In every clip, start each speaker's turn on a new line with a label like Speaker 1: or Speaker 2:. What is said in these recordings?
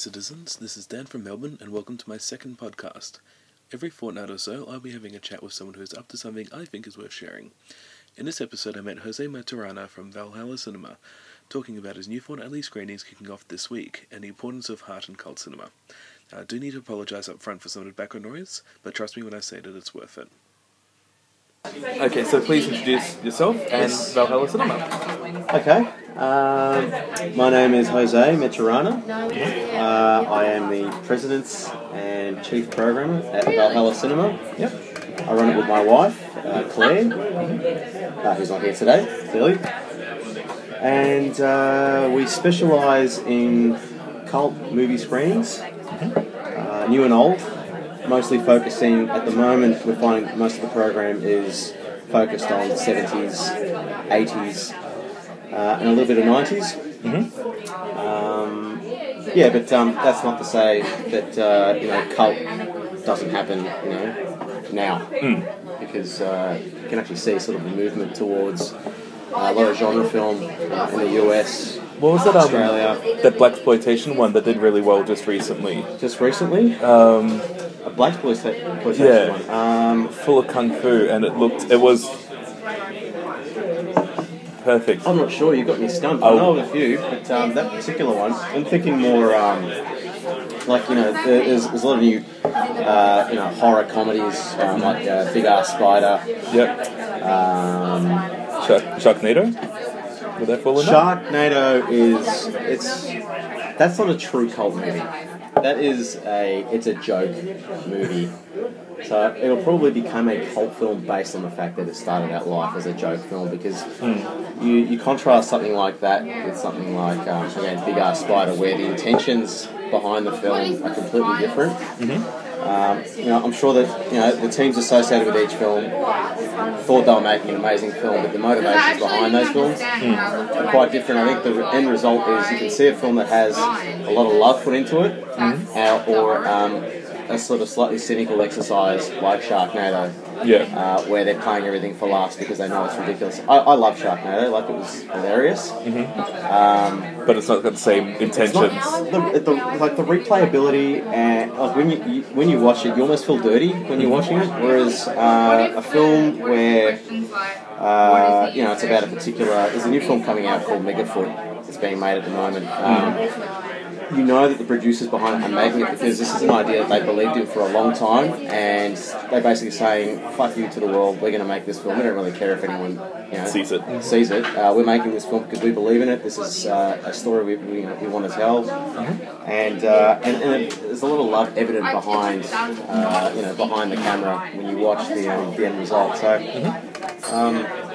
Speaker 1: citizens. This is Dan from Melbourne, and welcome to my second podcast. Every fortnight or so, I'll be having a chat with someone who's up to something I think is worth sharing. In this episode, I met Jose Maturana from Valhalla Cinema, talking about his new fortnightly screenings kicking off this week and the importance of heart and cult cinema. Now, I do need to apologise up front for some of the background noise, but trust me when I say that it's worth it.
Speaker 2: Okay, so please introduce yourself and Valhalla Cinema.
Speaker 3: Okay. Um, my name is Jose Maturana. Uh, I am the president and chief programmer at Valhalla Cinema.
Speaker 2: Yep.
Speaker 3: I run it with my wife, uh, Claire, uh, who's not here today, clearly. And uh, we specialise in cult movie screenings, uh, new and old. Mostly focusing at the moment, we're finding most of the program is focused on 70s, 80s, uh, and a little bit of 90s. Um, yeah, but um, that's not to say that uh, you know cult doesn't happen, you know, now because uh, you can actually see sort of a movement towards uh, a lot of genre film uh, in the US
Speaker 2: What was that? Um,
Speaker 3: Australia.
Speaker 2: That black exploitation one that did really well just recently.
Speaker 3: just recently.
Speaker 2: Um,
Speaker 3: A black exploitation
Speaker 2: Yeah.
Speaker 3: one. Um,
Speaker 2: full of kung fu, and it looked. It was perfect.
Speaker 3: I'm not sure. You got me stumped. I know of a few, but um, that particular one, I'm thinking more um, like you know, there's, there's a lot of new uh, you know horror comedies um, like uh, Big Ass Spider,
Speaker 2: Yep.
Speaker 3: um,
Speaker 2: Shark, Sharknado. Would that fall in?
Speaker 3: Sharknado is it's that's not a true cult movie. That is a it's a joke movie. So it'll probably become a cult film based on the fact that it started out life as a joke film because you, you contrast something like that with something like um, again Big Ass Spider where the intentions behind the film are completely different. Um, you know, I'm sure that you know the teams associated with each film thought they were making an amazing film, but the motivations behind those films are quite different. I think the end result is you can see a film that has a lot of love put into it, uh, or um, a sort of slightly cynical exercise like Sharknado,
Speaker 2: Yeah.
Speaker 3: uh, where they're playing everything for laughs because they know it's ridiculous. I, I love Sharknado, like it was hilarious. Um,
Speaker 2: But it's not got the same intentions.
Speaker 3: the, the, like the replayability and like when you, you when you watch it, you almost feel dirty when you're watching it. Whereas uh, a film where uh, you know it's about a particular there's a new film coming out called Megafoot. It's being made at the moment. Um, you know that the producers behind it are making it because this is an idea that they believed in for a long time, and they're basically saying, "Fuck you to the world. We're going to make this film. We don't really care if anyone you know,
Speaker 2: Sees it.
Speaker 3: sees it. Uh, we're making this film because we believe in it. This is uh, a story we, we, we want to tell, and, uh, and and it, there's a lot of love evident behind uh, you know behind the camera when you watch the um, the end result. So. Um,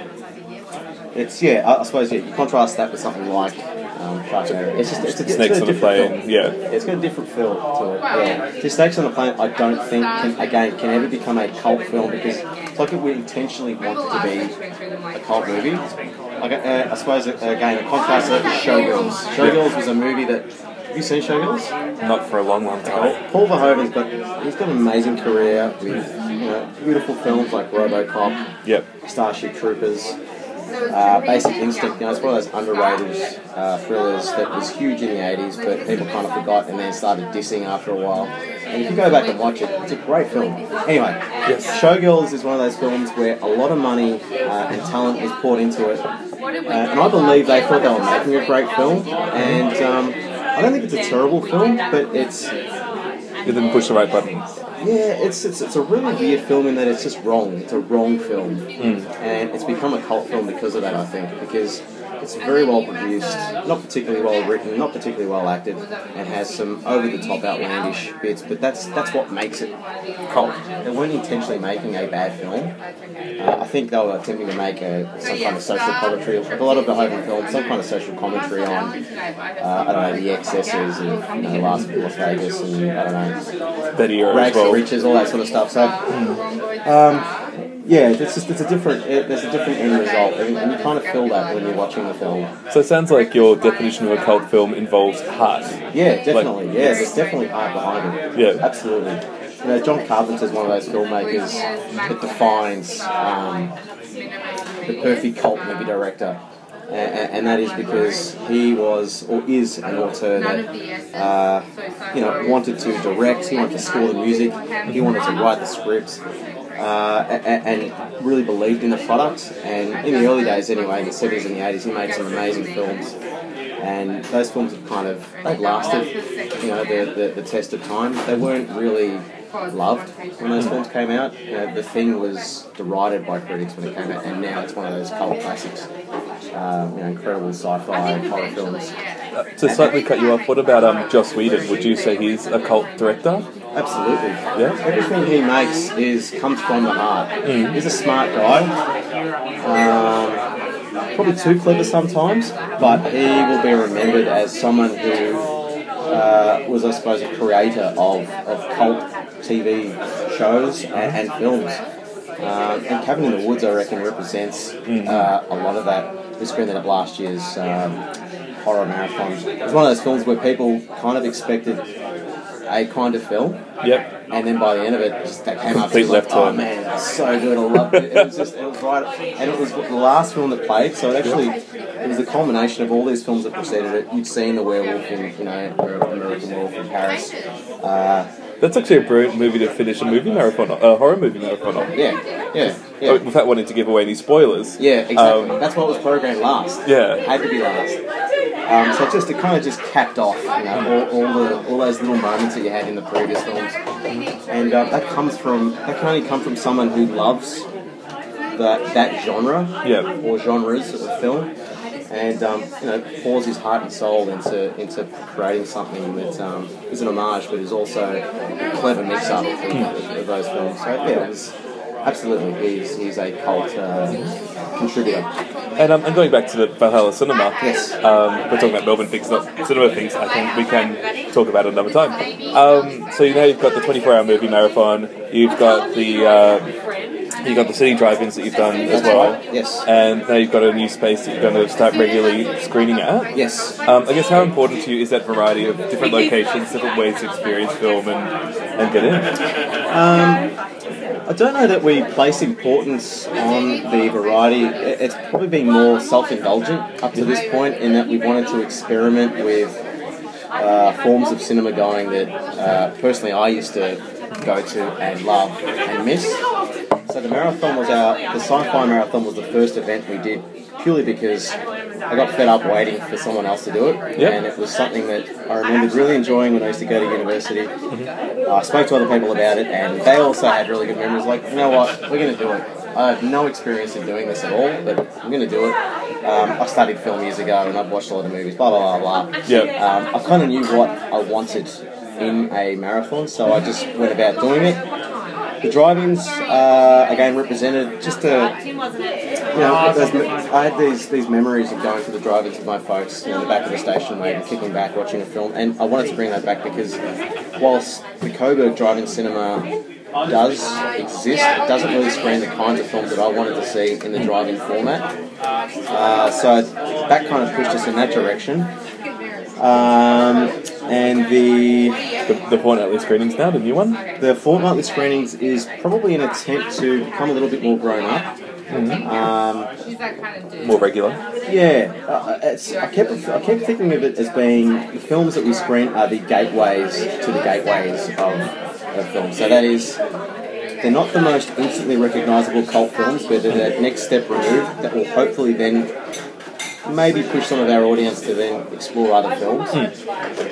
Speaker 3: it's yeah, I, I suppose yeah. You contrast that with something like um, Sharknado. It's just it's, a, it's
Speaker 2: Snakes
Speaker 3: got
Speaker 2: on a
Speaker 3: different
Speaker 2: plane.
Speaker 3: feel.
Speaker 2: Yeah.
Speaker 3: It's got a different feel to it. Yeah. The Snakes on the Plane, I don't think can again can ever become a cult film because it's like if we intentionally want it to be a cult movie. Like uh, I suppose uh, again, a contrast to that Showgirls. Showgirls was a movie that. Have you seen Showgirls?
Speaker 2: Not for a long, long time.
Speaker 3: Paul Verhoeven's got he's got an amazing career with you know beautiful films like RoboCop,
Speaker 2: Yep.
Speaker 3: Starship Troopers, uh, Basic Instinct. You know, it's one of those underrated uh, thrillers that was huge in the '80s, but people kind of forgot and then started dissing after a while. And if you go back and watch it, it's a great film. Anyway, yes. Showgirls is one of those films where a lot of money uh, and talent was poured into it, uh, and I believe they thought they were making a great film. And um, I don't think it's a terrible film, but it's
Speaker 2: It didn't push the right buttons.
Speaker 3: Yeah, it's, it's it's a really weird film in that it's just wrong. It's a wrong film, hmm. and it's become a cult film because of that. I think because it's very well produced, not particularly well written, not particularly well acted, and has some over the top outlandish bits. But that's that's what makes it cult. They weren't intentionally making a bad film. Uh, I think they were attempting to make a, some kind of social commentary. A lot of the Hogan films, some kind of social commentary on uh, I don't know the excesses of you know, Las Vegas and I don't know
Speaker 2: That
Speaker 3: rags to
Speaker 2: well.
Speaker 3: riches, all that sort of stuff. So, um, yeah, it's just it's a different it, there's a different end result, and, and you kind of feel that when you're watching the film.
Speaker 2: So it sounds like your definition of a cult film involves heart.
Speaker 3: Yeah, definitely. yeah, there's definitely heart behind it.
Speaker 2: Yeah.
Speaker 3: absolutely. You know, John Carpenter's one of those filmmakers that defines um, the perfect cult movie director. and, and that is because he was or is an auteur that uh, you know wanted to direct, he wanted to score the music, he wanted to write the script. Uh, and, and really believed in the product. And in the early days, anyway, in the 70s and the 80s, he made some amazing films. And those films have kind of they've lasted, you know, the, the, the test of time. They weren't really loved when those films came out. You know, the thing was derided by critics when it came out, and now it's one of those cult classics. Um, you know, incredible sci-fi horror films.
Speaker 2: Uh, to slightly cut you off, what about um, Joss Whedon? Would you say he's a cult director?
Speaker 3: Absolutely.
Speaker 2: Yeah.
Speaker 3: Everything he makes is comes from the heart. He's a smart guy. Um, probably too clever sometimes, but he will be remembered as someone who uh, was, I suppose, a creator of, of cult TV shows and, and films. Um, and Cabin in the Woods, I reckon, represents uh, a lot of that. We screened it at last year's um, horror marathon. It was one of those films where people kind of expected a kind of film,
Speaker 2: Yep.
Speaker 3: and then by the end of it, just that came up.
Speaker 2: Complete
Speaker 3: to like,
Speaker 2: left
Speaker 3: oh
Speaker 2: turn.
Speaker 3: man, that's so good. I loved it. It was just, it was right, and it was the last film that played. So it actually, it was the culmination of all these films that preceded it. You'd seen the Werewolf in, you know, American Werewolf in Paris. Uh,
Speaker 2: That's actually a brilliant movie to finish a movie marathon, on- a horror movie marathon on.
Speaker 3: yeah, yeah, yeah.
Speaker 2: Without wanting to give away any spoilers.
Speaker 3: Yeah, exactly.
Speaker 2: Um,
Speaker 3: That's what was programmed last.
Speaker 2: Yeah.
Speaker 3: it had to be last. Um, so just it kind of just capped off, you know, all, all the all those little moments that you had in the previous films, and uh, that comes from that can only come from someone who loves that that genre
Speaker 2: Yeah.
Speaker 3: or genres of film, and um, you know pours his heart and soul into into creating something that um, is an homage, but is also a clever mix up of, of, of those films. So yeah, it was absolutely he's he's a cult uh, contributor.
Speaker 2: And, um, and going back to the Valhalla Cinema,
Speaker 3: Yes.
Speaker 2: um, we're talking about Melbourne things, not cinema things. I think we can talk about it another time. Um, so you know you've got the 24-hour movie marathon. You've got the uh, you've got the city drive-ins that you've done as well.
Speaker 3: yes.
Speaker 2: And now you've got a new space that you're going to start regularly screening at.
Speaker 3: Yes.
Speaker 2: Um, I guess how important to you is that variety of different locations, different ways to experience film and, and get in?
Speaker 3: I don't know that we place importance on the variety. It's probably been more self-indulgent up to this point in that we wanted to experiment with uh, forms of cinema going that uh, personally I used to go to and love and miss. So the marathon was our the sci-fi marathon was the first event we did purely because I got fed up waiting for someone else to do it,
Speaker 2: Yep.
Speaker 3: and it was something that I remembered really enjoying when I used to go to university. I spoke to other people about it, and they also had really good memories. Like, you know what, we're going to do it. I have no experience in doing this at all, but I'm going to do it. Um, I studied film years ago, and I've watched a lot of movies. Blah blah blah blah.
Speaker 2: Yeah.
Speaker 3: Um, I kind of knew what I wanted in a marathon, so I just went about doing it. The drive-ins uh, again represented just a you know, I had these these memories of going to the drive-ins with my folks, in the back of the station, maybe kicking back, watching a film, and I wanted to bring that back because whilst the Coburg drive-in cinema does exist, it doesn't really screen the kinds of films that I wanted to see in the drive-in format. Uh, so that kind of pushed us in that direction. Um, and the
Speaker 2: The, the fortnightly screenings now, the new one?
Speaker 3: the fortnightly screenings is probably an attempt to become a little bit more grown up. Um,
Speaker 4: She's that kind of dude.
Speaker 2: More regular.
Speaker 3: yeah, uh, it's, I kept I kept thinking of it as being the films that we screen are the gateways to the gateways of, of films. So that is, they're not the most instantly recognisable cult films, but they're that next step removed that will hopefully then maybe push some of our audience to then explore other films.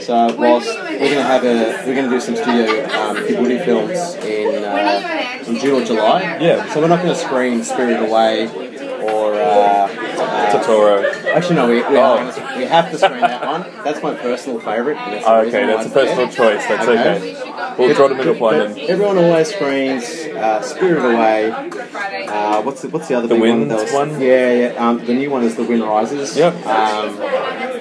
Speaker 3: So whilst we're going to have a we're going to do some studio um, Ghibli films in uh, in June or July.
Speaker 2: Yeah.
Speaker 3: So we're not going to screen Spirited Away or. Uh,
Speaker 2: Totoro.
Speaker 3: Actually, no, we, we,
Speaker 2: Oh.
Speaker 3: we have to screen that one. That's my personal favourite. that's
Speaker 2: Oh, okay, that's a
Speaker 3: it's there.
Speaker 2: personal choice. That's
Speaker 3: Okay.
Speaker 2: okay. We'll draw the middle
Speaker 3: But
Speaker 2: and
Speaker 3: everyone always screens uh, Spirit Away. Uh, what's the what's the other
Speaker 2: The
Speaker 3: big
Speaker 2: Wind
Speaker 3: one? that was-
Speaker 2: one?
Speaker 3: Yeah, yeah. Um, the new one is The Wind Rises.
Speaker 2: Yep.
Speaker 3: Um,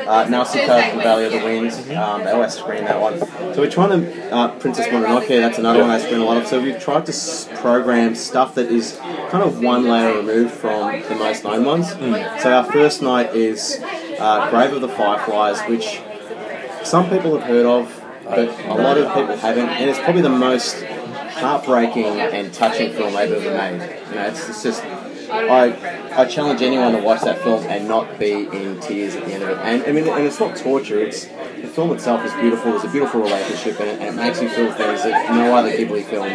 Speaker 3: uh, Nausicaa, The Valley of the Winds.
Speaker 2: Mm-hmm.
Speaker 3: Um, they always screen that one. So we're trying to uh, Princess Mononoke. That's another one they screen a lot of. So we've tried to s- program stuff that is kind of one layer removed from the most known ones.
Speaker 2: Mm.
Speaker 3: So our first night is uh, Grave of the Fireflies, which some people have heard of, but a lot of people haven't, and it's probably the most heartbreaking and touching film they've ever made. You know, it's, it's just I I challenge anyone to watch that film and not be in tears at the end of it. And I mean, and it's not torture. It's the film itself is beautiful. There's a beautiful relationship in it, and it makes you feel things that no other Ghibli film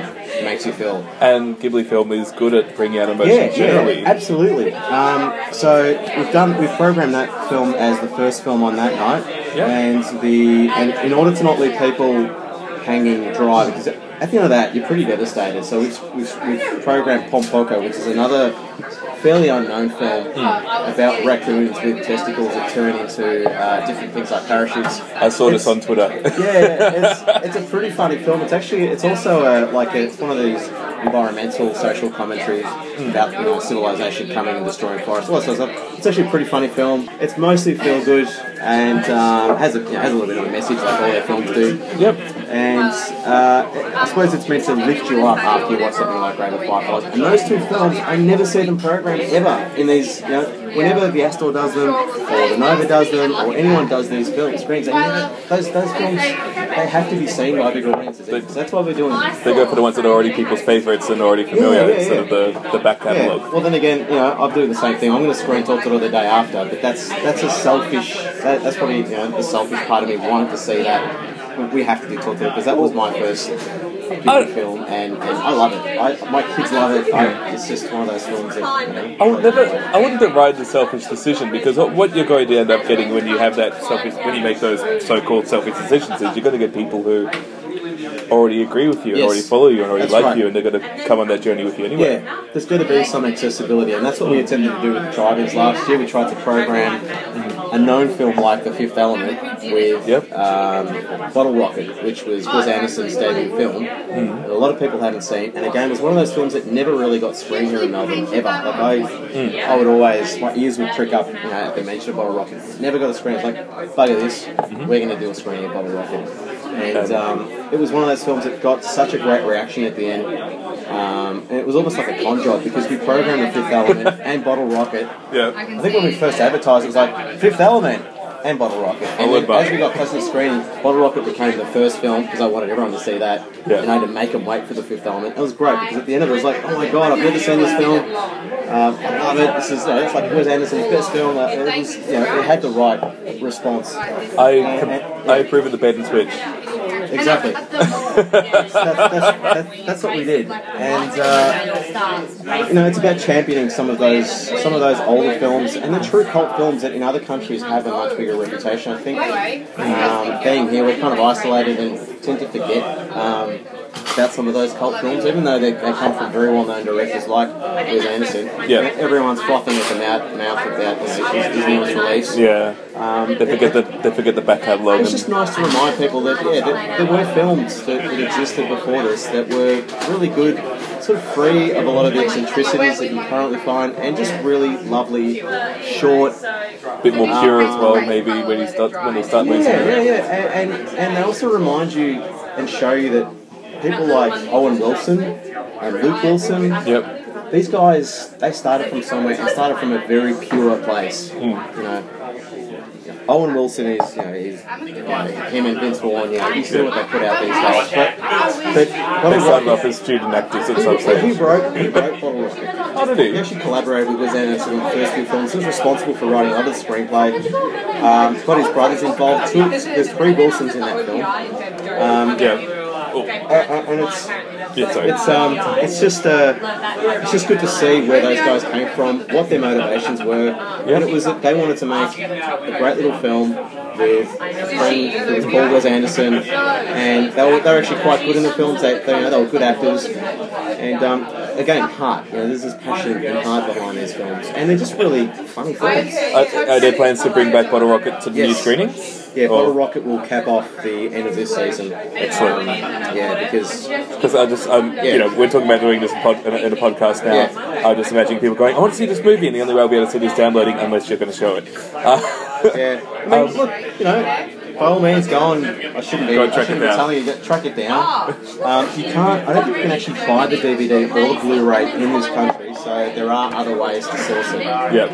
Speaker 3: makes you feel.
Speaker 2: And Ghibli film is good at bringing out emotion
Speaker 3: Yeah,
Speaker 2: generally.
Speaker 3: yeah, absolutely. Um, so we've done we've programmed that film as the first film on that night,
Speaker 2: Yeah.
Speaker 3: and the and in order to not leave people hanging dry, because at the end of that you're pretty devastated. So we've, we've, we've programmed Pom Poko, which is another fairly unknown film about raccoons with testicles that turn into uh, different things like parachutes.
Speaker 2: I saw this on Twitter.
Speaker 3: yeah, it's, it's a pretty funny film. It's actually it's also a, like a, it's one of these environmental social commentaries about you know civilization coming and destroying forests. All that sort of stuff. It's actually a pretty funny film. It's mostly feel good and um, has a you know, has a little bit of a message like all their films do.
Speaker 2: yep.
Speaker 3: And uh, I suppose it's meant to lift you up after you watch something like Raven Fireflies. And those two films, I never see them programmed ever in these. You know, whenever the Astor does them, or the Nova does them, or anyone does these film screens, never, those those films they have to be seen by big audiences. That's why we're doing them.
Speaker 2: They go for the ones that are already people's favourites and already familiar
Speaker 3: Yeah, yeah,
Speaker 2: instead of the, the back
Speaker 3: Yeah.
Speaker 2: catalogue.
Speaker 3: Well, then again, you know, I'm doing the same thing. I'm going to screen Totoro the day after, but that's that's a selfish. That, that's probably you know the selfish part of me wanting to see that. We have to do Totoro because that was my first Ghibli oh. film, and, and I love it. I, my kids love it. I, it's just one of those films that. You know,
Speaker 2: I would never. I wouldn't deride the selfish decision because what- what you're going to end up getting when you have that selfish, when you make those so-called selfish decisions, is you're going to get people who already agree with you, and
Speaker 3: Yes.
Speaker 2: already follow you, and already
Speaker 3: That's
Speaker 2: like
Speaker 3: right.
Speaker 2: you, and they're going to come on that journey with you anyway.
Speaker 3: Yeah, there's got to be some accessibility, and that's what we attempted to do with the drive-ins last year. We tried to program a known film like The Fifth Element with
Speaker 2: Yep.
Speaker 3: um, Bottle Rocket, which was Wes Anderson's debut film. Mm-hmm. that A lot of people hadn't seen, and again, it was one of those films that never really got screened here in Melbourne ever. Like I, mm. I would always my ears would prick up, you know, at the mention of Bottle Rocket. Never got a screen. It's like bugger this, mm-hmm. we're going to do a screening of Bottle Rocket, and um, it was one of those films that got such a great reaction at the end. Um, and it was almost like a con job because we programmed the Fifth Element and Bottle Rocket.
Speaker 2: Yeah.
Speaker 3: I think when we first advertised, it was like Fifth Element and Bottle Rocket. And then as we got closer to the screen, Bottle Rocket became the first film because I wanted everyone to see that.
Speaker 2: Yeah.
Speaker 3: And I had to make them wait for the Fifth Element. It was great because at the end of it, it was like, oh my god, I've never seen this film. Um, I love it. This is know, it's like Wes Anderson's best film. Like, it was, you know, it had the right response.
Speaker 2: I com- I approve of the bed and switch.
Speaker 3: Exactly. that's, that's, that's, that's what we did. And uh, you know, it's about championing some of those some of those older films and the true cult films that in other countries have a much bigger reputation. I think um, being here, we're kind of isolated and tend to forget. Um, about some of those cult films, even though they, they come from very well-known directors like Wes Anderson.
Speaker 2: Yeah.
Speaker 3: everyone's frothing at the mouth, mouth about you know, his, his newest release.
Speaker 2: Yeah.
Speaker 3: Um,
Speaker 2: They forget the they forget the back catalogue.
Speaker 3: it's just nice to remind people that yeah, that there were films that, that existed before this that were really good, sort of free of a lot of the eccentricities that you currently find, and just really lovely, short.
Speaker 2: a bit more pure as well, maybe when you start when they start
Speaker 3: Yeah,
Speaker 2: losing
Speaker 3: yeah, yeah, and, and and they also remind you and show you that people like Owen Wilson and Luke Wilson.
Speaker 2: Yep.
Speaker 3: These guys, they started from somewhere and started from a very pure place.
Speaker 2: Hmm.
Speaker 3: You know, Owen Wilson is, you know, he's, you know, him and Vince Vaughn, you know, you see what they put out these days. But, but
Speaker 2: They
Speaker 3: Bottle
Speaker 2: started off as student actors at some
Speaker 3: he, he wrote, he wrote Bottle Rocket.
Speaker 2: Oh, did
Speaker 3: He
Speaker 2: he?
Speaker 3: actually collaborated with Wes Anderson on the first two films. He was responsible for writing other screenplay. Um, got his brothers involved. Two, there's three Wilsons in that film. Um,
Speaker 2: Yeah.
Speaker 3: Uh, uh, and it's
Speaker 2: yeah, sorry.
Speaker 3: it's um it's just uh it's just good to see where those guys came from, what their motivations were, and it was that they wanted to make a great little film with a friend who was Wes Anderson, and they were, they were actually quite good in the films. They, they, you know, they were good actors, and um, again, heart. You know, there's this passion and heart behind these films, and they're just really funny films.
Speaker 2: Are, are there plans to bring back Bottle Rocket to the new
Speaker 3: Yes.
Speaker 2: screening?
Speaker 3: Yeah. Bottle Rocket will cap off the end of this season.
Speaker 2: Excellent.
Speaker 3: Um, yeah, because
Speaker 2: Because I just, um, you know, we're talking about doing this pod, in, a, in a podcast now.
Speaker 3: Yeah.
Speaker 2: I'm just imagining people going, I want to see this movie, and the only way I'll be able to see this downloading unless you're going to show it. Uh,
Speaker 3: Yeah, I mean, look, you know, by all means, go on. I shouldn't be,
Speaker 2: Go and
Speaker 3: I shouldn't
Speaker 2: it
Speaker 3: be
Speaker 2: down.
Speaker 3: telling you that track it down. Um, you can't. I don't think you can actually buy the DVD or the Blu-ray in this country, so there are other ways to source it.
Speaker 2: yeah.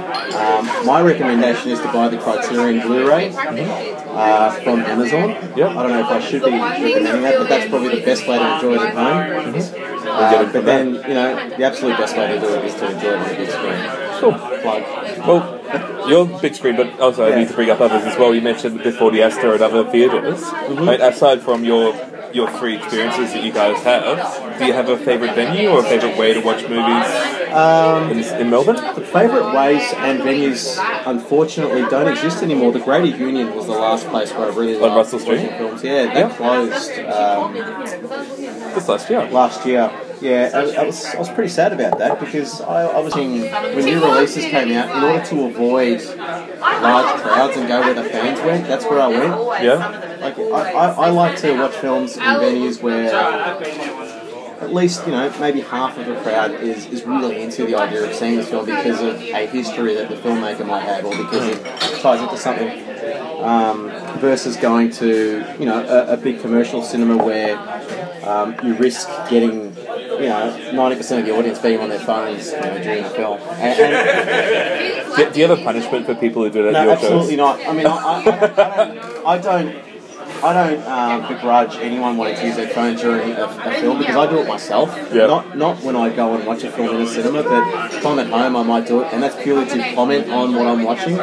Speaker 3: Um, my recommendation is to buy the Criterion Blu-ray uh, from Amazon.
Speaker 2: Yep.
Speaker 3: I don't know if I should be recommending that, but that's probably the best way to enjoy it at home.
Speaker 2: and get
Speaker 3: Uh, but then, you know, the absolute best way to do it is to enjoy it on the big screen.
Speaker 2: Cool. Well, you're big screen, but also I need to bring up others as well. You mentioned before the Astor and other theatres.
Speaker 3: Mm-hmm.
Speaker 2: Mean, aside from your your three experiences that you guys have, do you have a favourite venue or a favourite way to watch movies
Speaker 3: Um,
Speaker 2: in, in Melbourne?
Speaker 3: The favourite ways and venues, unfortunately, don't exist anymore. The Greater Union was the last place where I really loved
Speaker 2: Russell Street?
Speaker 3: watching films. Yeah, they
Speaker 2: yeah.
Speaker 3: closed um,
Speaker 2: Just last year.
Speaker 3: last year. Yeah, I, I was I was pretty sad about that because I, I was in when new releases came out. In order to avoid large crowds and go where the fans went, that's where I went.
Speaker 2: Yeah.
Speaker 3: Like I, I, I like to watch films in venues where at least you know maybe half of the crowd is, is really into the idea of seeing this film because of a history that the filmmaker might have or because it ties into something um, versus going to you know a, a big commercial cinema where um, you risk getting you know 90% of the audience being on their phones you know, during the film and, and
Speaker 2: Do, do you have a punishment for people who do that at
Speaker 3: no,
Speaker 2: your
Speaker 3: absolutely
Speaker 2: shows?
Speaker 3: not. I mean, I, I, I, don't, I don't, I don't um, begrudge anyone wanting to use their phone during a, a film because I do it myself.
Speaker 2: Yeah.
Speaker 3: Not not when I go and watch a film in a cinema, but if I'm at home, I might do it, and that's purely to comment on what I'm watching.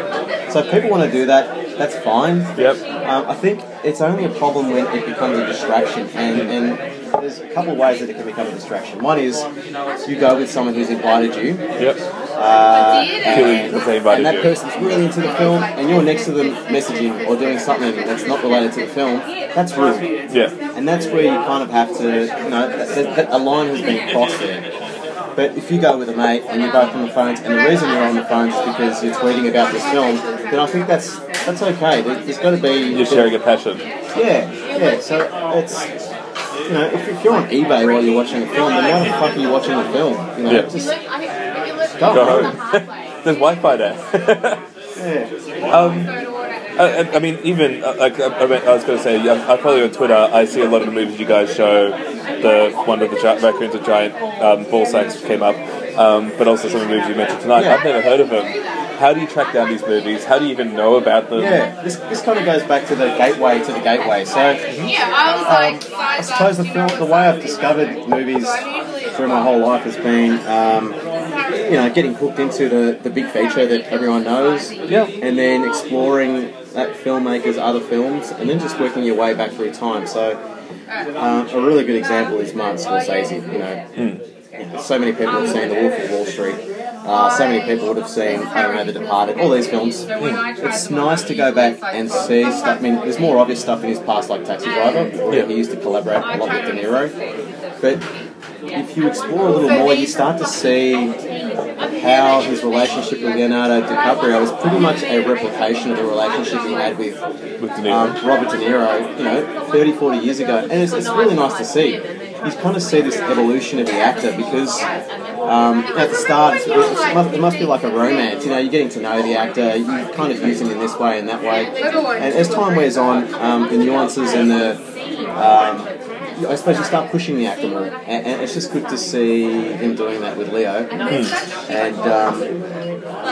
Speaker 3: So if people want to do that, that's fine.
Speaker 2: Yep.
Speaker 3: Um, I think it's only a problem when it becomes a distraction, and, and there's a couple of ways that it can become a distraction. One is you go with someone who's invited you,
Speaker 2: Yep.
Speaker 3: Uh,
Speaker 2: Purely because they invited
Speaker 3: and that person's really into the film, and you're next to them messaging or doing something that's not related to the film, that's rude.
Speaker 2: Yeah.
Speaker 3: And that's where you kind of have to, you know, that, that, that a line has been crossed there. But if you go with a mate and you're both on the phones, and the reason you're on the phones is because you're tweeting about this film, then I think that's that's okay. There- There's got to be
Speaker 2: You're sharing a passion.
Speaker 3: yeah, yeah. So it's you know, if, if you're on eBay while you're watching a film, then why the fuck are you watching a film? You know,
Speaker 2: Yeah.
Speaker 3: just
Speaker 2: Go
Speaker 3: go
Speaker 2: home.
Speaker 3: home.
Speaker 2: There's Wi-Fi there.
Speaker 3: Yeah.
Speaker 2: Um, I, I- I mean, even uh, like I, I mean, I was going to say, I, I follow you on Twitter. I see a lot of the movies you guys show. The one of the gi- raccoons with giant um, ball sacks came up, um, but also some of the movies you mentioned tonight.
Speaker 3: Yeah.
Speaker 2: I've never heard of them. How do you track down these movies? How do you even know about them?
Speaker 3: Yeah, this, this kind of goes back to the gateway to the gateway. So,
Speaker 4: Yeah, I was like,
Speaker 3: Um, I suppose the film, the way I've discovered movies through my whole life has been, um, you know, getting hooked into the, the big feature that everyone knows,
Speaker 2: Yeah.
Speaker 3: and then exploring that filmmaker's other films, and then just working your way back through time. So, um, a really good example is Martin Scorsese. You know, so many people have seen The Wolf of Wall Street. Uh, so many people would have seen, I don't know, The Departed, all these films. It's nice to go back and see stuff. I mean, there's more obvious stuff in his past, like Taxi Driver, where he used to collaborate a lot with De Niro. But if you explore a little more, you start to see how his relationship with Leonardo DiCaprio was pretty much a replication of the relationship he had with
Speaker 2: With De Niro.
Speaker 3: um, Robert De Niro, you know, 30, 40 years ago. And it's, it's really nice to see. You kind of see this evolution of the actor because um, at the start it's, it's, it, must, it must be like a romance. You know, you're getting to know the actor, you kind of use him in this way and that way. And as time wears on, um, the nuances and the. Um, I suppose you start pushing the actor more, and, and it's just good to see him doing that with Leo. And um,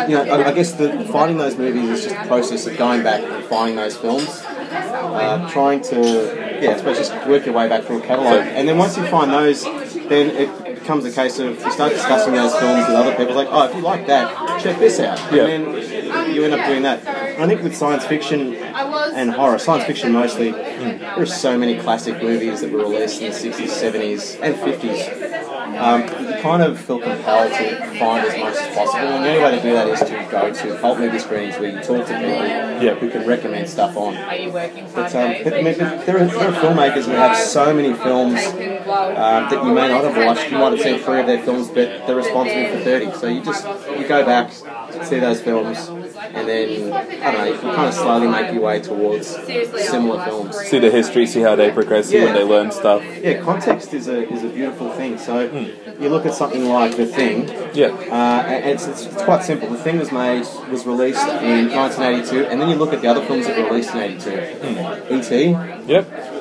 Speaker 3: you know, I, I guess the finding those movies is just a process of going back and finding those films, uh, trying to yeah, I suppose just work your way back through a catalogue, and then once you find those, then it becomes a case of you start discussing those films with other people. Like, oh, if you like that, check this out,
Speaker 2: Yeah.
Speaker 3: and then you end up doing that. And I think with science fiction and horror, science fiction mostly, there are so many classic movies that were released in the 60s, 70s, and 50s. Um, you kind of feel compelled to find as much as possible, and the only way to do that is to go to cult movie screenings where you talk to people who can recommend stuff on.
Speaker 4: Are you working
Speaker 3: But, um, but, I mean, there, are, there are filmmakers who have so many films um, that you may not have watched. You might have seen three of their films, but they're responsible for 30. So you just you go back, see those films, and then, I don't know, you kind of slowly make your way towards similar films.
Speaker 2: See the history, see how they progress, see when they learn stuff.
Speaker 3: Yeah, context is a, is a beautiful thing. So you look at something like The Thing,
Speaker 2: Yeah.
Speaker 3: uh, and it's, it's, it's quite simple. The Thing was made, was released in 1982, and then you look at the other films that were released in 82. E.T.,
Speaker 2: Yep.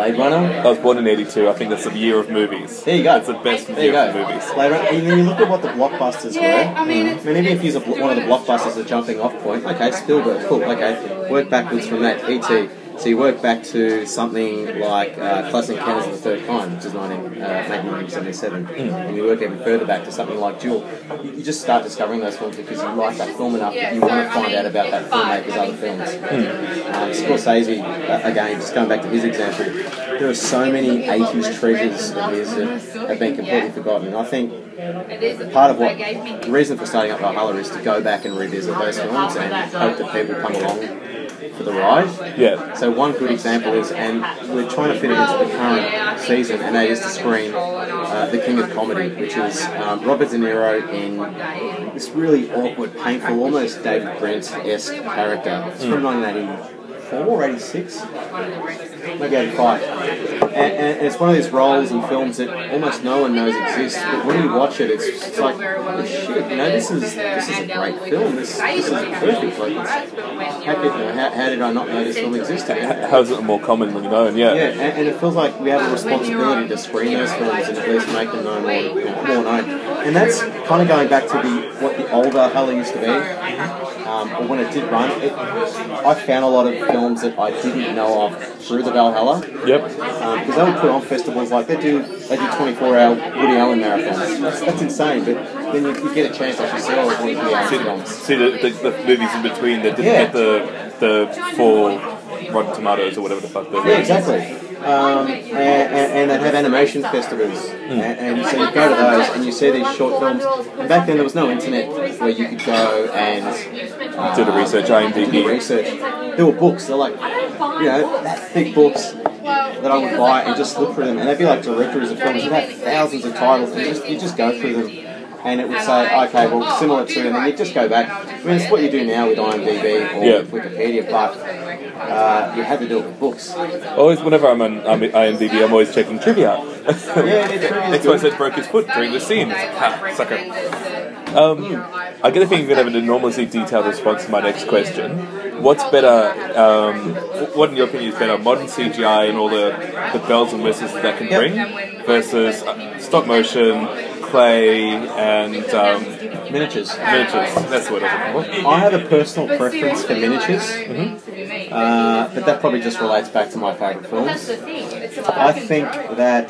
Speaker 3: Blade Runner,
Speaker 2: I was born in '82. I think that's the year of movies.
Speaker 3: There you go.
Speaker 2: It's the best
Speaker 3: There you
Speaker 2: year
Speaker 3: go.
Speaker 2: of movies.
Speaker 3: Blade Runner, and then you look at what the blockbusters were.
Speaker 4: Yeah, I mean, it's-
Speaker 3: I mean, even if you use one of the blockbusters as a jumping off point, okay, Spielberg, cool, okay, work backwards from that. E.T., So you work back to something like uh, Close Encounters of the Third Kind, which is 19, uh, made in 1977, and you work even further back to something like Duel. You, you just start discovering those films because you like that film enough that you want to find out about that filmmaker's other films. Um, Scorsese, uh, again, just going back to his example, there are so many 80s treasures of his that have been completely forgotten. And I think part of what the reason for starting up Valhalla is to go back and revisit those films and hope that people come along for the ride.
Speaker 2: Yeah.
Speaker 3: So one good example is, and we're trying to fit it into the current season, and that is to screen uh, The King of Comedy, which is um, Robert De Niro in this really awkward, painful, almost David Brent-esque character. It's from 1984 or 86? Maybe 85. And, and it's one of these roles in films that almost no one knows exists, but when you watch it, it's, it's like, oh, shit, you know, this is this is a great film. This, this is perfect. Like, it's, how, could, you know, how, how did I not know this film existed?
Speaker 2: How is it more common than known? Yeah.
Speaker 3: Yeah, and, and it feels like we have a responsibility to screen those films and at least make them known more, more known. And that's kind of going back to the what the older Valhalla used to be, um, or when it did run. It, I found a lot of films that I didn't know of through the Valhalla
Speaker 2: Yep.
Speaker 3: Because they would put on festivals like they do. They do 24-hour Woody Allen marathons. That's, that's insane. But then you, you get a chance to actually see all of Woody Allen films.
Speaker 2: See the, the, the movies in between that didn't
Speaker 3: Yeah.
Speaker 2: get the the four Rotten Tomatoes or whatever the fuck they're
Speaker 3: Yeah, exactly. Um, and, and, and they'd have animation festivals, and, and so you go to those and you see these short films. And back then there was no internet where you could go and
Speaker 2: Do the research,
Speaker 3: do the
Speaker 2: IMDb.
Speaker 3: research. There were books. They're like, you know, thick books that I would buy and just look through them, and they'd be like directories of films. You'd have thousands of titles, and just you just go through them. And it would say, okay, well, similar to, and then you just go back. I mean, it's what you do now with IMDb or
Speaker 2: Yeah.
Speaker 3: Wikipedia, but uh, you had to do it with books.
Speaker 2: Always, whenever I'm on I'm IMDb, I'm always checking trivia.
Speaker 3: Yeah, it's really
Speaker 2: said broke his foot during the scene. Ha, sucker. Um, I get a feeling you're going to have an enormously detailed response to my next question. What's better? Um, what, in your opinion, is better? Modern CGI and all the, the bells and whistles that, that can bring, versus uh, stop motion, clay, and um,
Speaker 3: miniatures.
Speaker 2: miniatures. That's the word I was looking for.
Speaker 3: I have a personal preference for miniatures, uh, but that probably just relates back to my favourite films. I think that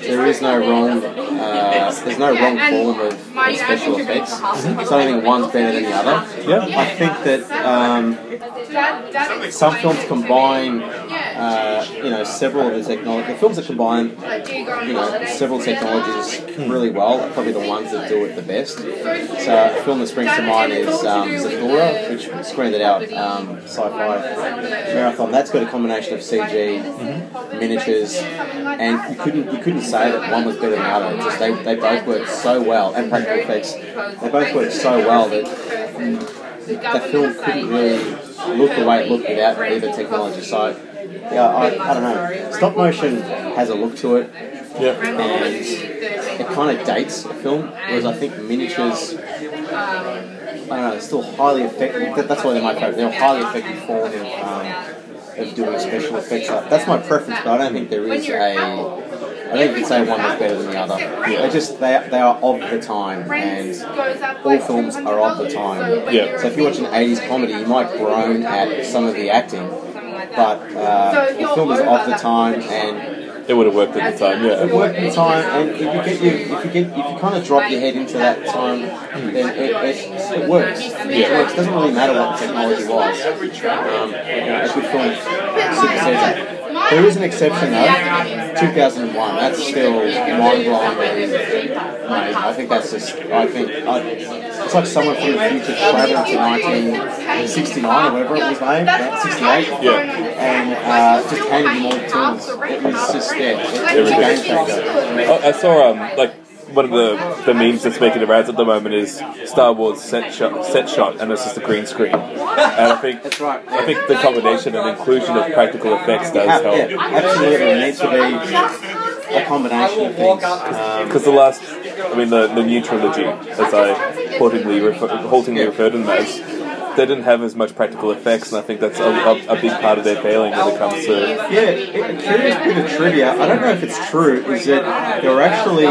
Speaker 3: there is no wrong, uh, there's no wrong form of, of special effects. So I don't think one's better than the other.
Speaker 2: Yeah.
Speaker 3: I think that um, some films combine, uh, you know, several of the technology. The films that combine, you know, several technologies really well are probably the ones that do it the best. So a film that springs to mind is um, Zathura, which screened at our um, sci-fi marathon. That's got a combination of CG, miniatures, and you couldn't you couldn't say that one was better than the other. Just they, they both work so well, and practical effects. They both work so well that the film couldn't really look the way it looked without either technology. So, yeah, I, I don't know. Stop motion has a look to it,
Speaker 2: Yeah.
Speaker 3: and it kind of dates a film, whereas I think miniatures, I don't know, it's still highly effective. That, that's why they're my favourite. They're highly effective form of, um, of doing special effects. That's my preference, but I don't think there is a. I don't think you can say one is better than the other. Yeah. They just they, they are of the time, and all films are of the time.
Speaker 2: Yeah.
Speaker 3: So if you watch an 80s comedy, you might groan at some of the acting, but uh, the film is of the time and
Speaker 2: It would have worked at the time, yeah.
Speaker 3: it
Speaker 2: yeah.
Speaker 3: worked in time. And if you get you, if you get if you kind of drop your head into that time, then it, it, it works. It works. It doesn't really matter what the technology was. Um, you know, a good film supersedes it. There is an exception though. 2001. That's still mind blowing. amazing. I think that's just. I think I, it's like someone from the future traveled to 1969 or whatever it was made, about 68,
Speaker 2: Yeah.
Speaker 3: and uh, just handed them all the tools. It was just there. It, it was a game changer.
Speaker 2: Oh, I saw um like one of the, the memes that's making the rounds at the moment is Star Wars set shot set shot and it's just a green screen. And I think
Speaker 3: right.
Speaker 2: I think the combination and inclusion of practical effects does
Speaker 3: Yeah,
Speaker 2: help.
Speaker 3: yeah, absolutely. It needs to be a combination of things. Um,
Speaker 2: Because the last, I mean, the, the new trilogy, as I haltingly refer, haltingly refer to them as, they didn't have as much practical effects, and I think that's a, a, a big part of their failing when it comes to.
Speaker 3: yeah, a curious bit of trivia. I don't know if it's true. Is that there were actually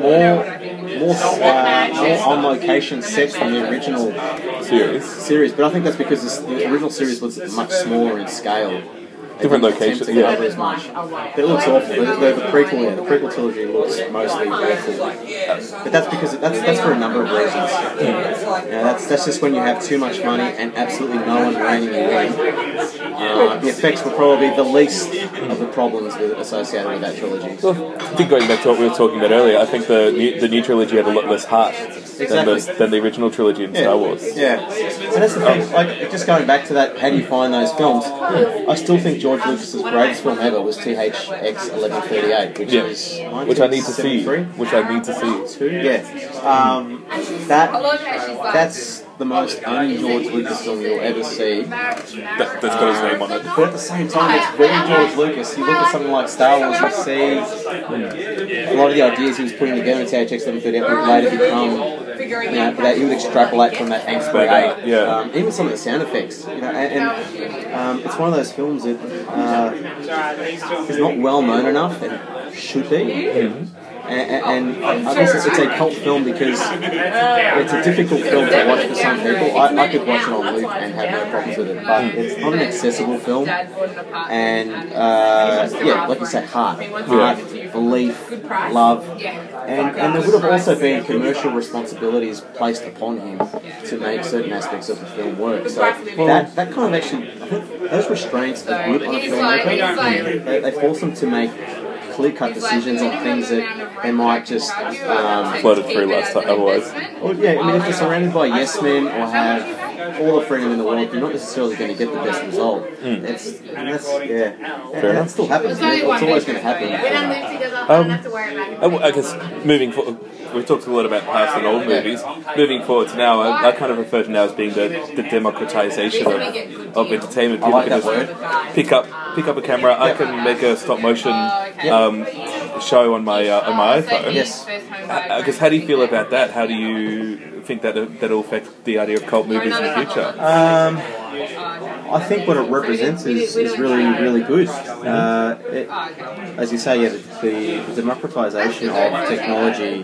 Speaker 3: more more uh, more on location sets from the original
Speaker 2: Series.
Speaker 3: series, but I think that's because this, the original series was much smaller in scale. They
Speaker 2: Different locations,
Speaker 3: to
Speaker 2: yeah.
Speaker 3: cover as much. It looks awful. The, the, the prequel, yeah, the prequel trilogy looks mostly awful. But that's because that's that's for a number of reasons. Yeah, that's that's just when you have too much money and absolutely no one reining you in. Uh, the effects were probably the least of the problems with, associated with that trilogy.
Speaker 2: Well, I think going back to what we were talking about earlier, I think the new, the new trilogy had a lot less heart than, the, than the original trilogy in Star Wars.
Speaker 3: Yeah, and that's the thing. Like, just going back to that, how do you find those films? I still think George Lucas's greatest film ever was THX 1138, which
Speaker 2: Yeah.
Speaker 3: is
Speaker 2: Which I need to see. Which I need to see.
Speaker 3: Yeah. Um, that that's the most un-George Lucas film you'll ever see.
Speaker 2: That, that's got his name on it.
Speaker 3: But at the same time, it's very George Lucas. You look at something like Star Wars, you see a lot of the ideas he was putting together in THX 1138 would later become, you know, that he would extrapolate from that and create.
Speaker 2: Yeah.
Speaker 3: Um, even some of the sound effects, you know, and, and um, it's one of those films that uh, is not well known enough and should be. And, and I guess it's, a cult film because it's a difficult film to watch for some people. I, I could watch it on loop and have no problems with it, but it's not an accessible film. And uh, yeah, like you said, heart, heart, belief, love, and and there would have also been commercial responsibilities placed upon him to make certain aspects of the film work. So that that kind of actually, those restraints are good on a filmmaker. They, they force them to make clear-cut decisions on things that they might just um,
Speaker 2: Floated through last time, otherwise.
Speaker 3: well, yeah, I mean, if you're surrounded by yes men or have all the freedom in the world, you're not necessarily going to get the best result. It's, and that's, yeah. And, and that still happens. It's always going to happen.
Speaker 2: Um, I, I guess moving forward, we talked a lot about past and old movies. Moving forward to now, I, I kind of refer to now as being the, the democratization of, of entertainment. People
Speaker 3: like
Speaker 2: can
Speaker 3: that
Speaker 2: just pick up pick up a camera. I can make a stop motion um, show on my uh, on my iPhone.
Speaker 3: Yes.
Speaker 2: I I how do you feel about that? How do you think that that'll affect the idea of cult movies in the future?
Speaker 3: Um, I think what it represents is, is really, really good. Uh, it, as you say, yeah, the, the democratization of technology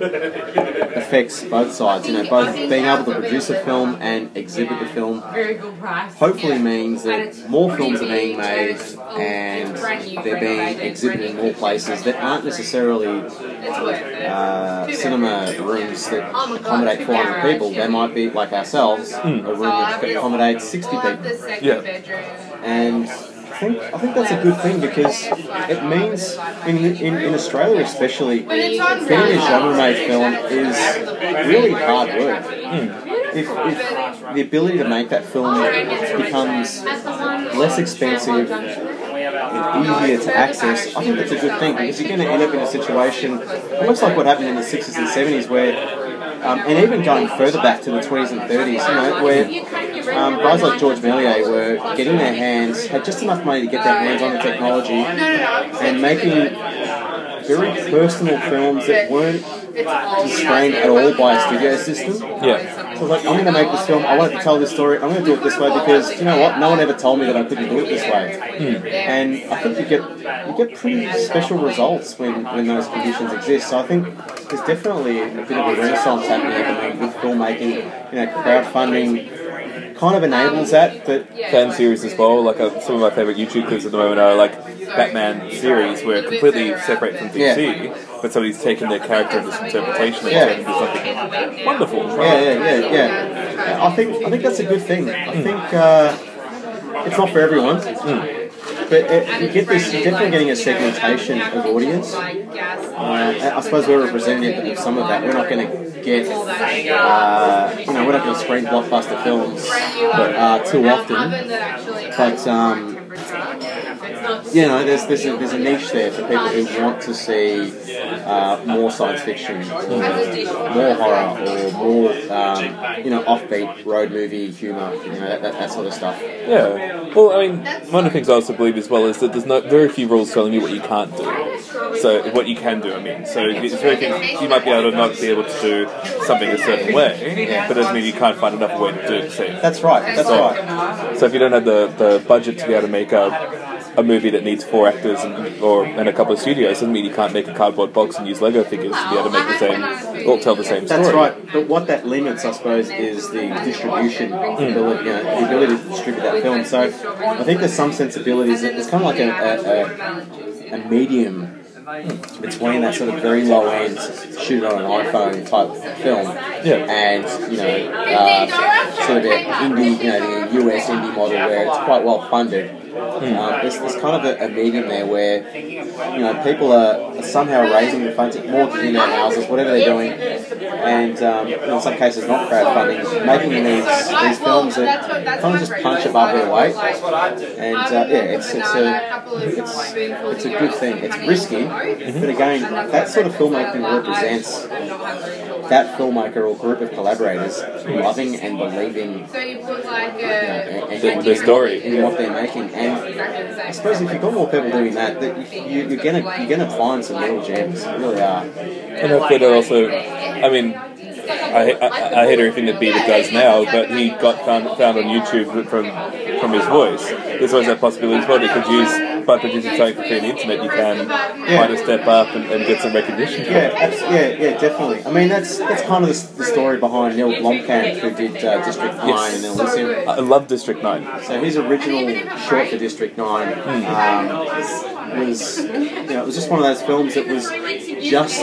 Speaker 3: affects both sides. You know, both being able to produce a film and exhibit the film hopefully means that more films are being made and they're being exhibited in more places that aren't necessarily uh, cinema rooms that accommodate 400 people. They might be, like ourselves, a room that accommodates 60 people.
Speaker 2: Yeah.
Speaker 3: And I think, I think that's a good thing because it means, in, in, in Australia especially, getting a genre made film is really hard work. If, if the ability to make that film becomes less expensive and easier to access, I think that's a good thing because you're going to end up in a situation almost like what happened in the 60s and 70s where um, and even going further back to the 20s and 30s, you know, where um, guys like George Méliès were getting their hands, had just enough money to get their hands on the technology and making very personal films that weren't constrained at all by a studio system.
Speaker 2: Yeah.
Speaker 3: So like, I'm going to make this film. I want to tell this story. I'm going to do it this way because you know what? No one ever told me that I couldn't do it this way. And I think you get you get pretty special results when, when those conditions exist. So I think there's definitely a bit of a renaissance happening at the moment with filmmaking. You know, crowdfunding kind of enables that. But
Speaker 2: fan series as well. Like uh, some of my favorite YouTube clips at the moment are like Batman series, where completely separate from DC, but somebody's taken their character and this interpretation and
Speaker 3: Yeah.
Speaker 2: turned it into something wonderful.
Speaker 3: yeah, yeah, yeah, yeah. I think I think that's a good thing. I think uh, it's not for everyone. But it, you get this, you're definitely getting a segmentation of audience. Uh, I suppose we're representative of some of that. We're not going to get, uh, you know, we're not going to screen blockbuster films uh, too often. But um, you know, there's there's a, there's a niche there for people who want to see uh, more science fiction, or more horror, or more um, you know offbeat road movie humor, you know that, that, that sort of stuff.
Speaker 2: Yeah. Well, I mean, one of the things I also believe as well is that there's no very few rules telling you what you can't do. So what you can do, I mean, so it's very things you might be able to not be able to do something a certain way, but it doesn't mean you can't find another way to do it the same.
Speaker 3: That's right. That's right.
Speaker 2: So if you don't have the, the budget to be able to make a a movie that needs four actors and or and a couple of studios doesn't mean you can't make a cardboard box and use Lego figures to be able to make the same all tell the same story.
Speaker 3: That's right. But what that limits, I suppose, is the distribution ability, you know, the ability to distribute that film. So I think there's some sensibilities. It's kind of like a, a, a, a medium between that sort of very low end shoot on an iPhone type film
Speaker 2: Yeah.
Speaker 3: and you know uh, sort of an indie, you know, the US indie model where it's quite well funded. Um, there's, there's kind of a, a medium there where you know people are somehow raising the funds, mortgaging in their houses, whatever they're doing, and um, in some cases not crowdfunding, making these these films that kind of just punch above their weight. And uh, yeah, it's it's a it's, it's a good thing. It's risky, but again, that sort of filmmaking represents that filmmaker or group of collaborators loving and believing
Speaker 4: So you put like
Speaker 3: you know,
Speaker 4: a.
Speaker 3: and,
Speaker 2: The-
Speaker 3: and-
Speaker 2: the story.
Speaker 3: in what they're making. And I suppose if you've got more people doing that, that you, you're gonna you're gonna find some little gems. You really are.
Speaker 2: And hopefully they'll also, I mean, I, I, I hate everything that Bieber does now, but he got found, found on YouTube from from his voice. There's always that possibility as well. They could use, by producing something for free on the internet, you can kind of step up and, and get some recognition.
Speaker 3: Yeah, abs- yeah, yeah, definitely. I mean, that's that's kind of the, the story behind Neill Blomkamp, who did uh, District Nine
Speaker 2: Yes.
Speaker 3: and Elysium.
Speaker 2: I love District 9.
Speaker 3: So his original short for District Nine um, was, you know, it was just one of those films that was just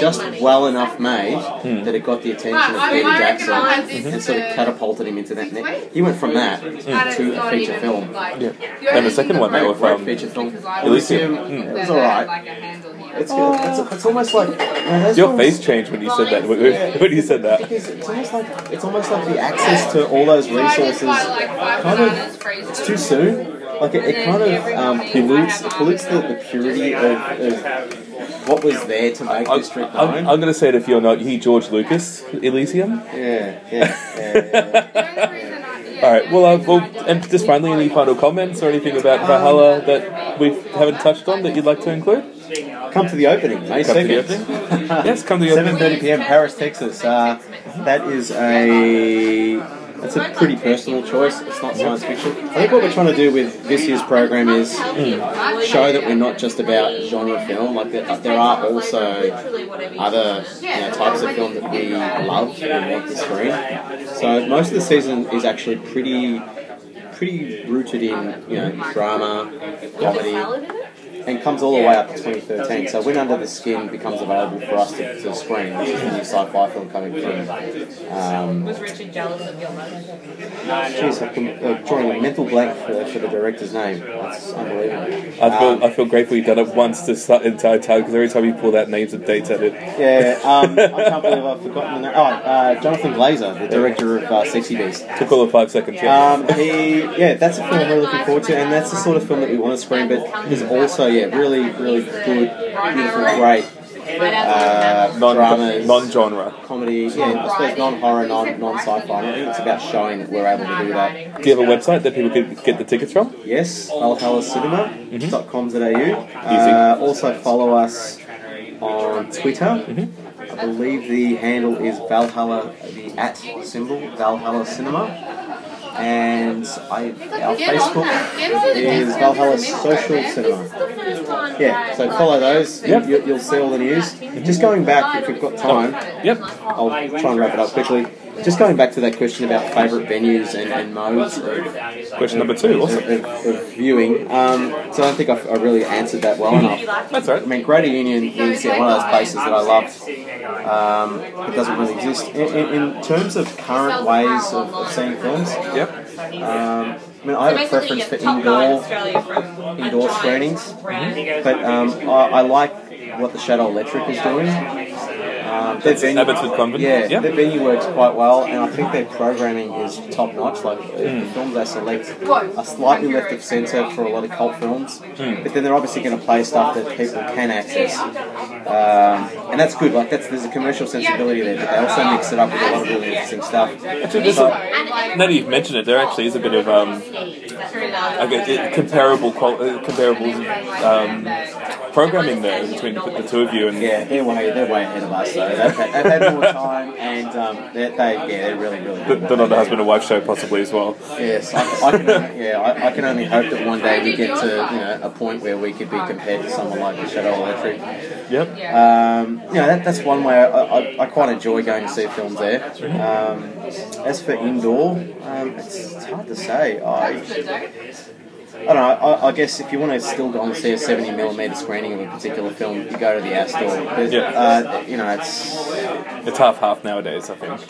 Speaker 3: just well enough made hmm. that it got the attention of Peter Jackson and sort of catapulted him into that. ne- He went from that hmm. to a feature film.
Speaker 2: Yeah. And the second one, though,
Speaker 3: Great
Speaker 2: of um,
Speaker 3: feature film.
Speaker 2: Elysium.
Speaker 3: Elysium, it was alright. It's good. It's, it's almost like you
Speaker 2: Your face changed when you said that. When when you said that.
Speaker 3: Because it's almost like it's almost like the access to all those resources kind of it's too soon. Like it, it kind of um, pollutes pollutes the, the purity of, of what was there to make
Speaker 2: I'm,
Speaker 3: District
Speaker 2: I'm, I'm going to say it if you're not. He George Lucas, Elysium.
Speaker 3: yeah, yeah, yeah, yeah.
Speaker 2: All right. Well, uh, well, and just finally, any final comments or anything about Valhalla that we haven't touched on that you'd like to include?
Speaker 3: Come to the opening, May
Speaker 2: Come to the
Speaker 3: second.
Speaker 2: opening. Yes, come to the opening.
Speaker 3: 7:30 p.m. Paris, Texas. Uh, that is a that's a pretty personal choice. It's not science fiction. I think what we're trying to do with this year's program is show that we're not just about genre film. Like there, there are also other you know, types of film that we love and want to screen. So most of the season is actually pretty pretty rooted in you know drama, comedy and comes all the way up to 2013. So When Under the Skin becomes available for us to, to screen, which is the new sci-fi film coming from. Um,
Speaker 5: Was Richard jealous of your mother?
Speaker 3: geez, I'm uh, drawing a mental blank for, for the director's name. That's unbelievable.
Speaker 2: I feel
Speaker 3: Um,
Speaker 2: I feel grateful you've done it once to this entire time because every time you pull out names and dates at it,
Speaker 3: yeah, um, I can't believe I've forgotten the name. Oh, uh, Jonathan Glazer, the director of uh, Sexy Beast.
Speaker 2: took all of five seconds. Yeah.
Speaker 3: Um, he, yeah, that's a film we're looking forward to, and that's the sort of film that we want to screen. But there's also, yeah, really, really good, beautiful, great uh,
Speaker 2: non
Speaker 3: dramas,
Speaker 2: non genre.
Speaker 3: comedy, yeah, I suppose non-horror, non non-sci-fi. And I think it's about showing that we're able to do that.
Speaker 2: Do you have a website that people could get the tickets from?
Speaker 3: Yes, valhallacinema.com.au. Uh, also follow us on Twitter. I believe the handle is Valhalla, the at symbol, Valhalla Cinema. And I, our Facebook is Valhalla Social Cinema. Yeah, so follow those.
Speaker 2: Yep.
Speaker 3: You, you'll see all the news. Just going back, if we've got time,
Speaker 2: Yep.
Speaker 3: I'll try and wrap it up quickly. Just going back to that question about favourite venues and, and modes of,
Speaker 2: Question number two.
Speaker 3: of,
Speaker 2: Awesome.
Speaker 3: of, of viewing. Um, so I don't think I've, I really answered that well enough.
Speaker 2: That's all
Speaker 3: I mean, Greater Union is yeah, one of those places that I love. Um, it doesn't really exist. In, in, in terms of current ways of, of seeing films,
Speaker 2: Yep.
Speaker 3: um, I mean, I have a preference for indoor indoor screenings, but um, I, I like what the Shadow Electric is doing. Um, their venue,
Speaker 2: Abbotsford Convent.
Speaker 3: yeah,
Speaker 2: Yep.
Speaker 3: their venue works quite well, and I think their programming is top notch. Like uh, the films they select are slightly left of centre for a lot of cult films, but then they're obviously going to play stuff that people can access, um, and that's good. Like that's there's a commercial sensibility there, but they also mix it up with a lot of really interesting stuff.
Speaker 2: Actually, there's
Speaker 3: So-
Speaker 2: a, now that you've mentioned it, there actually is a bit of um, like a, a comparable qual- uh, comparable um, programming there between the, the two of you and
Speaker 3: Yeah, they're way they're way ahead of us though. They've, they've had more time and um, they, they yeah they're really really
Speaker 2: the,
Speaker 3: good.
Speaker 2: the not a husband and wife show possibly as well.
Speaker 3: Yes, I, I can only, yeah I, I can only hope that one day we get to you know a point where we could be compared to someone like the Shadow Electric.
Speaker 2: Yep.
Speaker 3: Um, you know that, that's one way I, I, I quite enjoy going to see films there. Um, as for indoor, um, it's, it's hard to say. I I don't know. I, I guess if you want to still go and see a 70 millimeter screening of a particular film, you go to the Astor. But,
Speaker 2: Yeah.
Speaker 3: uh, you know, it's
Speaker 2: It's half half nowadays, I think.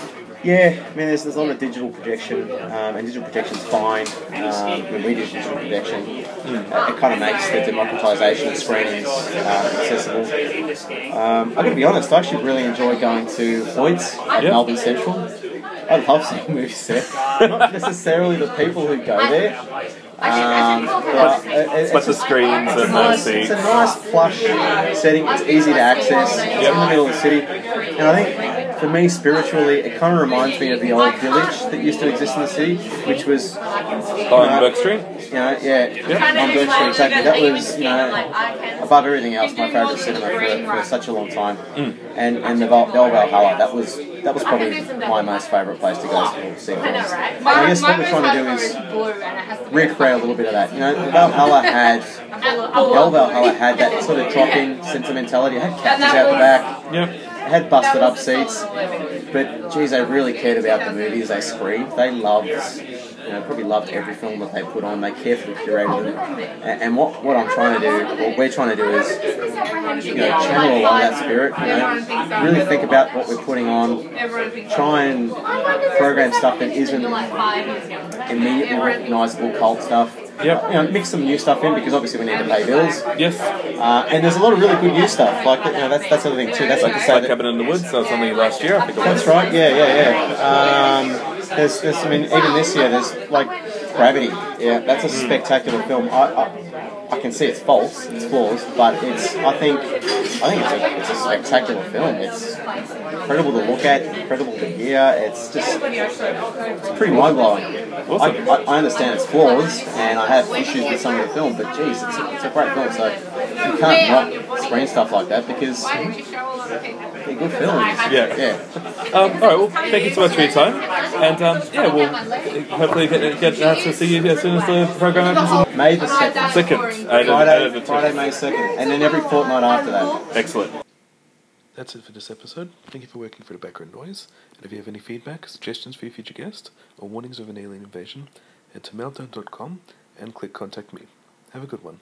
Speaker 3: yeah. I mean, there's, there's a lot of digital projection, um, and digital projection's fine. Um, when we do digital projection, uh, it kind of makes the democratization of screenings uh, accessible. Um, I got to be honest. I actually really enjoy going to Hoyts at
Speaker 2: Yeah.
Speaker 3: Melbourne Central. I love seeing movies there. Not necessarily the people who go there. Um, but it- it-
Speaker 2: It's like the
Speaker 3: just-
Speaker 2: screens
Speaker 3: it's a
Speaker 2: and
Speaker 3: nice,
Speaker 2: the
Speaker 3: it's a nice plush setting. It's easy to access. It's in the middle of the city, and I think for me spiritually, it kind of reminds me of the old village that used to exist in the city, which was, oh,
Speaker 2: On Bourke Street.
Speaker 3: you know, yeah, on Bourke Street. Exactly. That was, you know, above everything else, my favourite cinema for, for such a long time. Mm. And and the Val- Bell Valhalla, that was that was probably my most favourite place to go to see films. And I guess what we're trying to do is recreate a little bit of that. You know, Valhalla had Bell Valhalla had that sort of drop-in sentimentality. It had couches out the back.
Speaker 2: Yep.
Speaker 3: Had busted up seats. But geez, they really cared about the movies they screened. They loved, you know, probably loved every film that they put on. They carefully curated them. And, and what, what I'm trying to do, what we're trying to do is, you know, channel a lot of that spirit. You know, really think about what we're putting on. Try and program stuff that isn't immediately recognisable cult stuff.
Speaker 2: Yep.
Speaker 3: You know, mix some new stuff in because obviously we need to pay bills.
Speaker 2: Yes.
Speaker 3: Uh, and there's a lot of really good new stuff. Like you know, that's that's the other thing too. That's like to say
Speaker 2: Like
Speaker 3: that
Speaker 2: Cabin in the Woods. That was something last year. I think it was.
Speaker 3: that's right. Yeah, yeah, yeah. Um, there's, there's, I mean, even this year, there's like Gravity. Yeah, that's a spectacular film. I, I, I can see its faults, its flaws, but it's. I think, I think it's a, it's a spectacular film. It's incredible to look at, incredible to hear. It's just, it's pretty mind blowing.
Speaker 2: Awesome.
Speaker 3: I, I, understand its flaws, and I have issues with some of the film, but geez, it's a, it's a great film. So you can't not screen stuff like that because they're good films.
Speaker 2: Yeah.
Speaker 3: Yeah.
Speaker 2: Um, all right. Well, thank you so much for your time, and um, yeah, we'll hopefully get get to see you as soon as the program opens.
Speaker 3: May the second.
Speaker 2: Second. Added- added
Speaker 3: Friday,
Speaker 2: the two.
Speaker 3: Friday, May second, and then every fortnight after that.
Speaker 2: Excellent.
Speaker 1: That's it for this episode. Thank you for working for the background noise. And if you have any feedback, suggestions for your future guest, or warnings of an alien invasion, head to meltdown.com and click contact me. Have a good one.